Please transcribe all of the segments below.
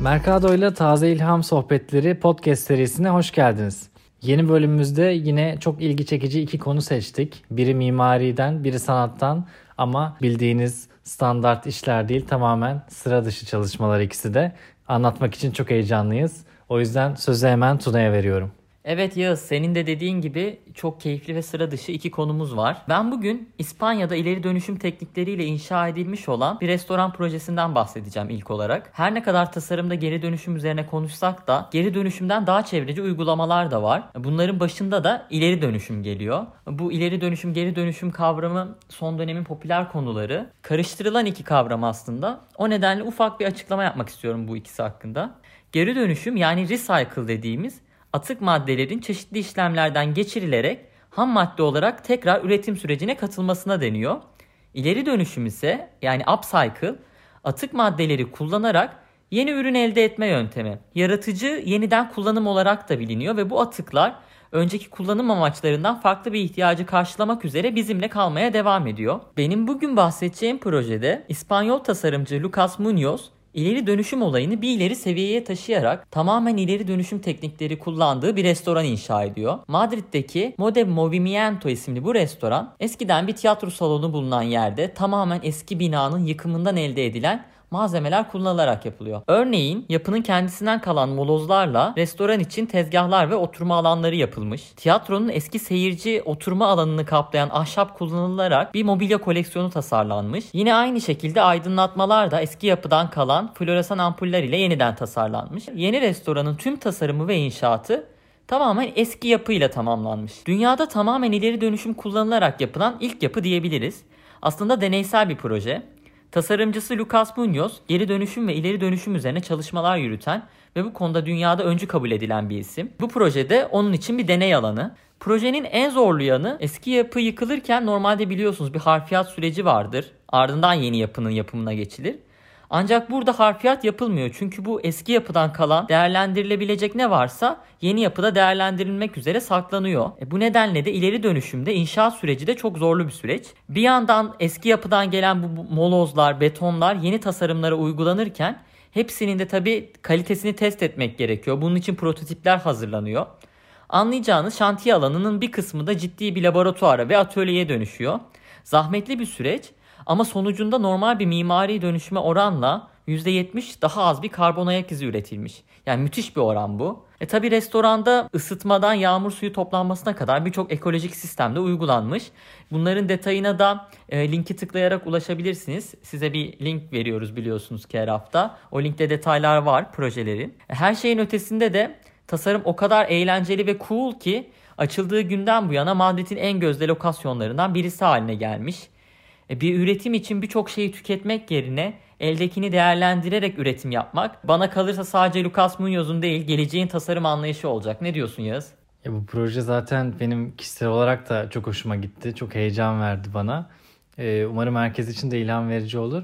Mercado ile Taze İlham Sohbetleri podcast serisine hoş geldiniz. Yeni bölümümüzde yine çok ilgi çekici iki konu seçtik. Biri mimariden, biri sanattan ama bildiğiniz standart işler değil tamamen sıra dışı çalışmalar ikisi de. Anlatmak için çok heyecanlıyız. O yüzden sözü hemen Tuna'ya veriyorum. Evet Yağız senin de dediğin gibi çok keyifli ve sıra dışı iki konumuz var. Ben bugün İspanya'da ileri dönüşüm teknikleriyle inşa edilmiş olan bir restoran projesinden bahsedeceğim ilk olarak. Her ne kadar tasarımda geri dönüşüm üzerine konuşsak da geri dönüşümden daha çevreci uygulamalar da var. Bunların başında da ileri dönüşüm geliyor. Bu ileri dönüşüm geri dönüşüm kavramı son dönemin popüler konuları. Karıştırılan iki kavram aslında. O nedenle ufak bir açıklama yapmak istiyorum bu ikisi hakkında. Geri dönüşüm yani recycle dediğimiz atık maddelerin çeşitli işlemlerden geçirilerek ham madde olarak tekrar üretim sürecine katılmasına deniyor. İleri dönüşüm ise yani upcycle atık maddeleri kullanarak yeni ürün elde etme yöntemi. Yaratıcı yeniden kullanım olarak da biliniyor ve bu atıklar önceki kullanım amaçlarından farklı bir ihtiyacı karşılamak üzere bizimle kalmaya devam ediyor. Benim bugün bahsedeceğim projede İspanyol tasarımcı Lucas Munoz ileri dönüşüm olayını bir ileri seviyeye taşıyarak tamamen ileri dönüşüm teknikleri kullandığı bir restoran inşa ediyor. Madrid'deki Mode Movimiento isimli bu restoran eskiden bir tiyatro salonu bulunan yerde tamamen eski binanın yıkımından elde edilen malzemeler kullanılarak yapılıyor. Örneğin yapının kendisinden kalan molozlarla restoran için tezgahlar ve oturma alanları yapılmış. Tiyatronun eski seyirci oturma alanını kaplayan ahşap kullanılarak bir mobilya koleksiyonu tasarlanmış. Yine aynı şekilde aydınlatmalar da eski yapıdan kalan floresan ampuller ile yeniden tasarlanmış. Yeni restoranın tüm tasarımı ve inşaatı tamamen eski yapıyla tamamlanmış. Dünyada tamamen ileri dönüşüm kullanılarak yapılan ilk yapı diyebiliriz. Aslında deneysel bir proje. Tasarımcısı Lucas Munoz, geri dönüşüm ve ileri dönüşüm üzerine çalışmalar yürüten ve bu konuda dünyada öncü kabul edilen bir isim. Bu projede onun için bir deney alanı. Projenin en zorlu yanı eski yapı yıkılırken normalde biliyorsunuz bir harfiyat süreci vardır. Ardından yeni yapının yapımına geçilir. Ancak burada harfiyat yapılmıyor çünkü bu eski yapıdan kalan değerlendirilebilecek ne varsa yeni yapıda değerlendirilmek üzere saklanıyor. E bu nedenle de ileri dönüşümde inşaat süreci de çok zorlu bir süreç. Bir yandan eski yapıdan gelen bu molozlar, betonlar yeni tasarımlara uygulanırken hepsinin de tabi kalitesini test etmek gerekiyor. Bunun için prototipler hazırlanıyor. Anlayacağınız şantiye alanının bir kısmı da ciddi bir laboratuvara ve atölyeye dönüşüyor. Zahmetli bir süreç ama sonucunda normal bir mimari dönüşüme oranla %70 daha az bir karbon ayak izi üretilmiş. Yani müthiş bir oran bu. E tabi restoranda ısıtmadan yağmur suyu toplanmasına kadar birçok ekolojik sistemde uygulanmış. Bunların detayına da e, linki tıklayarak ulaşabilirsiniz. Size bir link veriyoruz biliyorsunuz ki her hafta. O linkte detaylar var projelerin. E, her şeyin ötesinde de tasarım o kadar eğlenceli ve cool ki açıldığı günden bu yana Madrid'in en gözde lokasyonlarından birisi haline gelmiş. E, bir üretim için birçok şeyi tüketmek yerine eldekini değerlendirerek üretim yapmak bana kalırsa sadece Lucas Munoz'un değil geleceğin tasarım anlayışı olacak. Ne diyorsun Yağız? Ya bu proje zaten benim kişisel olarak da çok hoşuma gitti. Çok heyecan verdi bana. Ee, umarım herkes için de ilham verici olur.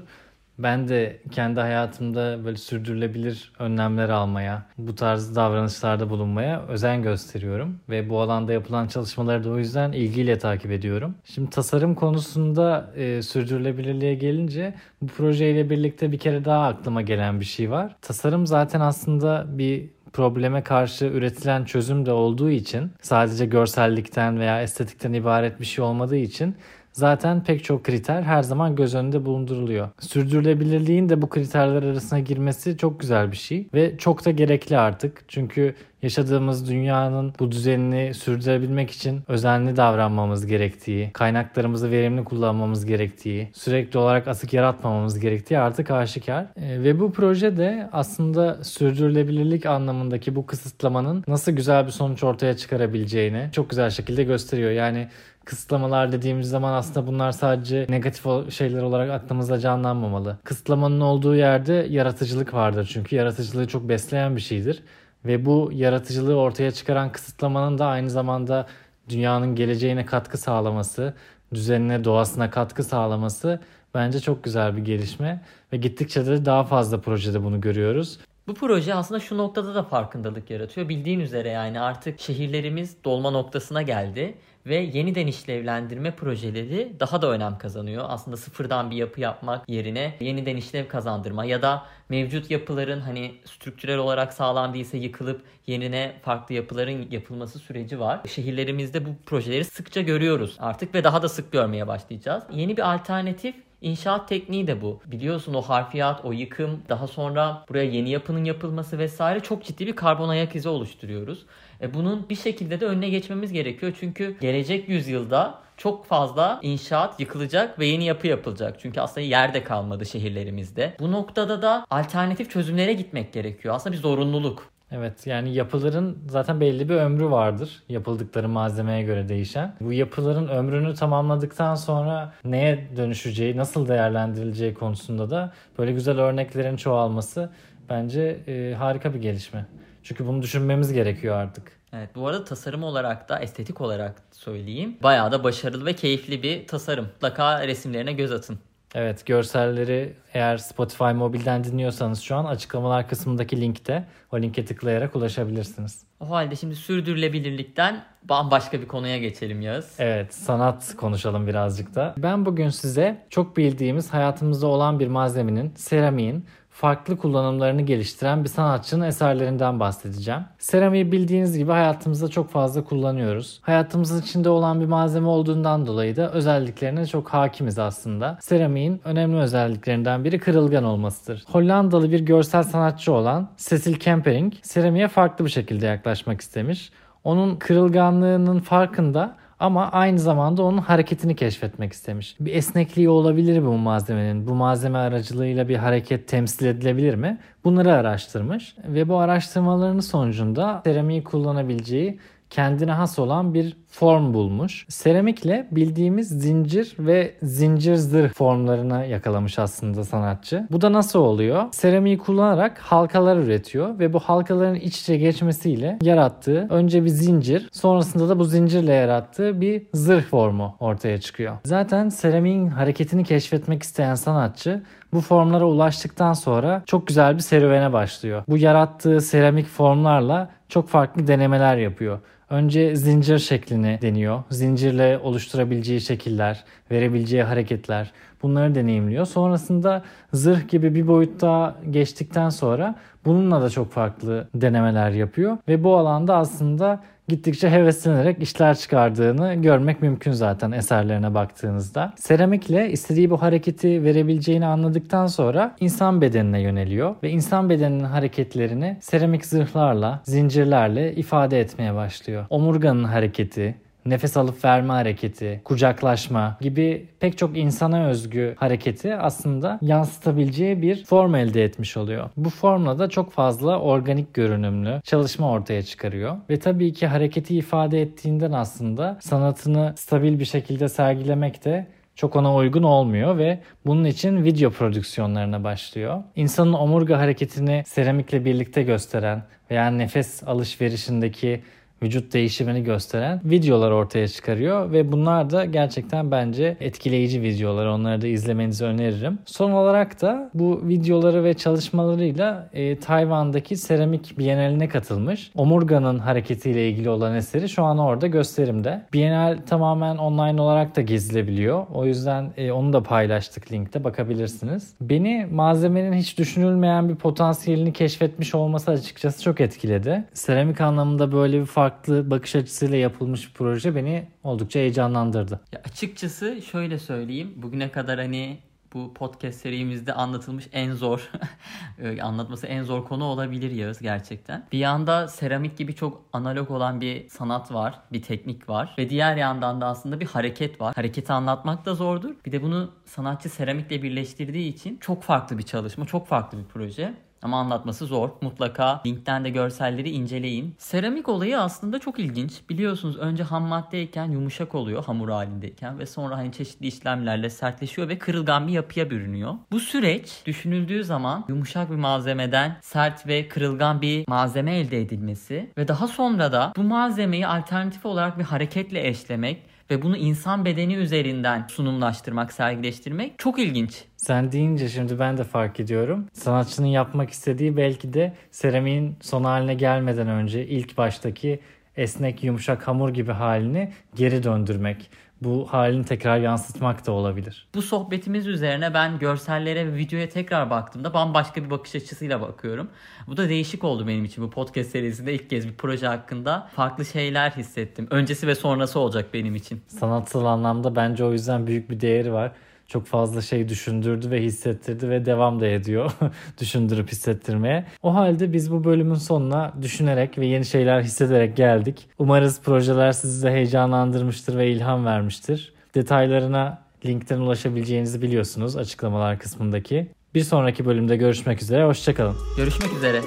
Ben de kendi hayatımda böyle sürdürülebilir önlemler almaya, bu tarz davranışlarda bulunmaya özen gösteriyorum. Ve bu alanda yapılan çalışmaları da o yüzden ilgiyle takip ediyorum. Şimdi tasarım konusunda e, sürdürülebilirliğe gelince bu projeyle birlikte bir kere daha aklıma gelen bir şey var. Tasarım zaten aslında bir probleme karşı üretilen çözüm de olduğu için sadece görsellikten veya estetikten ibaret bir şey olmadığı için zaten pek çok kriter her zaman göz önünde bulunduruluyor. Sürdürülebilirliğin de bu kriterler arasına girmesi çok güzel bir şey ve çok da gerekli artık. Çünkü yaşadığımız dünyanın bu düzenini sürdürebilmek için özenli davranmamız gerektiği, kaynaklarımızı verimli kullanmamız gerektiği, sürekli olarak atık yaratmamamız gerektiği artık aşikar. E, ve bu proje de aslında sürdürülebilirlik anlamındaki bu kısıtlamanın nasıl güzel bir sonuç ortaya çıkarabileceğini çok güzel şekilde gösteriyor. Yani kısıtlamalar dediğimiz zaman aslında bunlar sadece negatif şeyler olarak aklımızda canlanmamalı. Kısıtlamanın olduğu yerde yaratıcılık vardır çünkü yaratıcılığı çok besleyen bir şeydir. Ve bu yaratıcılığı ortaya çıkaran kısıtlamanın da aynı zamanda dünyanın geleceğine katkı sağlaması, düzenine, doğasına katkı sağlaması bence çok güzel bir gelişme. Ve gittikçe de daha fazla projede bunu görüyoruz. Bu proje aslında şu noktada da farkındalık yaratıyor. Bildiğin üzere yani artık şehirlerimiz dolma noktasına geldi ve yeniden işlevlendirme projeleri daha da önem kazanıyor. Aslında sıfırdan bir yapı yapmak yerine yeniden işlev kazandırma ya da mevcut yapıların hani strüktürel olarak sağlam değilse yıkılıp yerine farklı yapıların yapılması süreci var. Şehirlerimizde bu projeleri sıkça görüyoruz artık ve daha da sık görmeye başlayacağız. Yeni bir alternatif İnşaat tekniği de bu. Biliyorsun o harfiyat, o yıkım, daha sonra buraya yeni yapının yapılması vesaire çok ciddi bir karbon ayak izi oluşturuyoruz. E bunun bir şekilde de önüne geçmemiz gerekiyor. Çünkü gelecek yüzyılda çok fazla inşaat yıkılacak ve yeni yapı yapılacak. Çünkü aslında yer de kalmadı şehirlerimizde. Bu noktada da alternatif çözümlere gitmek gerekiyor. Aslında bir zorunluluk. Evet yani yapıların zaten belli bir ömrü vardır. Yapıldıkları malzemeye göre değişen. Bu yapıların ömrünü tamamladıktan sonra neye dönüşeceği, nasıl değerlendirileceği konusunda da böyle güzel örneklerin çoğalması bence e, harika bir gelişme. Çünkü bunu düşünmemiz gerekiyor artık. Evet bu arada tasarım olarak da estetik olarak söyleyeyim. Bayağı da başarılı ve keyifli bir tasarım. Mutlaka resimlerine göz atın. Evet görselleri eğer Spotify mobilden dinliyorsanız şu an açıklamalar kısmındaki linkte o linke tıklayarak ulaşabilirsiniz. O halde şimdi sürdürülebilirlikten bambaşka bir konuya geçelim Yağız. Evet sanat konuşalım birazcık da. Ben bugün size çok bildiğimiz hayatımızda olan bir malzemenin, seramiğin farklı kullanımlarını geliştiren bir sanatçının eserlerinden bahsedeceğim. Seramiği bildiğiniz gibi hayatımızda çok fazla kullanıyoruz. Hayatımızın içinde olan bir malzeme olduğundan dolayı da özelliklerine çok hakimiz aslında. Seramiğin önemli özelliklerinden biri kırılgan olmasıdır. Hollandalı bir görsel sanatçı olan Cecil Kempering seramiğe farklı bir şekilde yaklaşmak istemiş. Onun kırılganlığının farkında ama aynı zamanda onun hareketini keşfetmek istemiş. Bir esnekliği olabilir bu malzemenin. Bu malzeme aracılığıyla bir hareket temsil edilebilir mi? Bunları araştırmış ve bu araştırmalarının sonucunda seramiği kullanabileceği kendine has olan bir form bulmuş. Seramikle bildiğimiz zincir ve zincir zırh formlarına yakalamış aslında sanatçı. Bu da nasıl oluyor? Seramiği kullanarak halkalar üretiyor ve bu halkaların iç içe geçmesiyle yarattığı önce bir zincir sonrasında da bu zincirle yarattığı bir zırh formu ortaya çıkıyor. Zaten seramiğin hareketini keşfetmek isteyen sanatçı bu formlara ulaştıktan sonra çok güzel bir serüvene başlıyor. Bu yarattığı seramik formlarla çok farklı denemeler yapıyor. Önce zincir şeklini deniyor. Zincirle oluşturabileceği şekiller, verebileceği hareketler bunları deneyimliyor. Sonrasında zırh gibi bir boyutta geçtikten sonra bununla da çok farklı denemeler yapıyor. Ve bu alanda aslında gittikçe heveslenerek işler çıkardığını görmek mümkün zaten eserlerine baktığınızda. Seramikle istediği bu hareketi verebileceğini anladıktan sonra insan bedenine yöneliyor ve insan bedeninin hareketlerini seramik zırhlarla, zincirlerle ifade etmeye başlıyor. Omurganın hareketi, nefes alıp verme hareketi, kucaklaşma gibi pek çok insana özgü hareketi aslında yansıtabileceği bir form elde etmiş oluyor. Bu formla da çok fazla organik görünümlü çalışma ortaya çıkarıyor. Ve tabii ki hareketi ifade ettiğinden aslında sanatını stabil bir şekilde sergilemek de çok ona uygun olmuyor ve bunun için video prodüksiyonlarına başlıyor. İnsanın omurga hareketini seramikle birlikte gösteren veya nefes alışverişindeki vücut değişimini gösteren videolar ortaya çıkarıyor ve bunlar da gerçekten bence etkileyici videolar. Onları da izlemenizi öneririm. Son olarak da bu videoları ve çalışmalarıyla e, Tayvan'daki seramik biyenaline katılmış. Omurganın hareketiyle ilgili olan eseri şu an orada gösterimde. Bienal tamamen online olarak da gezilebiliyor. O yüzden e, onu da paylaştık linkte bakabilirsiniz. Beni malzemenin hiç düşünülmeyen bir potansiyelini keşfetmiş olması açıkçası çok etkiledi. Seramik anlamında böyle bir fark farklı bakış açısıyla yapılmış bir proje beni oldukça heyecanlandırdı. Ya açıkçası şöyle söyleyeyim. Bugüne kadar hani bu podcast serimizde anlatılmış en zor e, anlatması en zor konu olabilir Yağız gerçekten. Bir yanda seramik gibi çok analog olan bir sanat var, bir teknik var ve diğer yandan da aslında bir hareket var. Hareketi anlatmak da zordur. Bir de bunu sanatçı seramikle birleştirdiği için çok farklı bir çalışma, çok farklı bir proje. Ama anlatması zor. Mutlaka linkten de görselleri inceleyin. Seramik olayı aslında çok ilginç. Biliyorsunuz önce ham maddeyken yumuşak oluyor hamur halindeyken ve sonra hani çeşitli işlemlerle sertleşiyor ve kırılgan bir yapıya bürünüyor. Bu süreç düşünüldüğü zaman yumuşak bir malzemeden sert ve kırılgan bir malzeme elde edilmesi ve daha sonra da bu malzemeyi alternatif olarak bir hareketle eşlemek ve bunu insan bedeni üzerinden sunumlaştırmak, sergileştirmek çok ilginç. Sen deyince şimdi ben de fark ediyorum. Sanatçının yapmak istediği belki de seramiğin son haline gelmeden önce ilk baştaki esnek yumuşak hamur gibi halini geri döndürmek. Bu halini tekrar yansıtmak da olabilir. Bu sohbetimiz üzerine ben görsellere ve videoya tekrar baktığımda bambaşka bir bakış açısıyla bakıyorum. Bu da değişik oldu benim için bu podcast serisinde ilk kez bir proje hakkında farklı şeyler hissettim. Öncesi ve sonrası olacak benim için. Sanatsal anlamda bence o yüzden büyük bir değeri var çok fazla şey düşündürdü ve hissettirdi ve devam da ediyor düşündürüp hissettirmeye. O halde biz bu bölümün sonuna düşünerek ve yeni şeyler hissederek geldik. Umarız projeler sizi de heyecanlandırmıştır ve ilham vermiştir. Detaylarına linkten ulaşabileceğinizi biliyorsunuz açıklamalar kısmındaki. Bir sonraki bölümde görüşmek üzere. Hoşçakalın. Görüşmek üzere.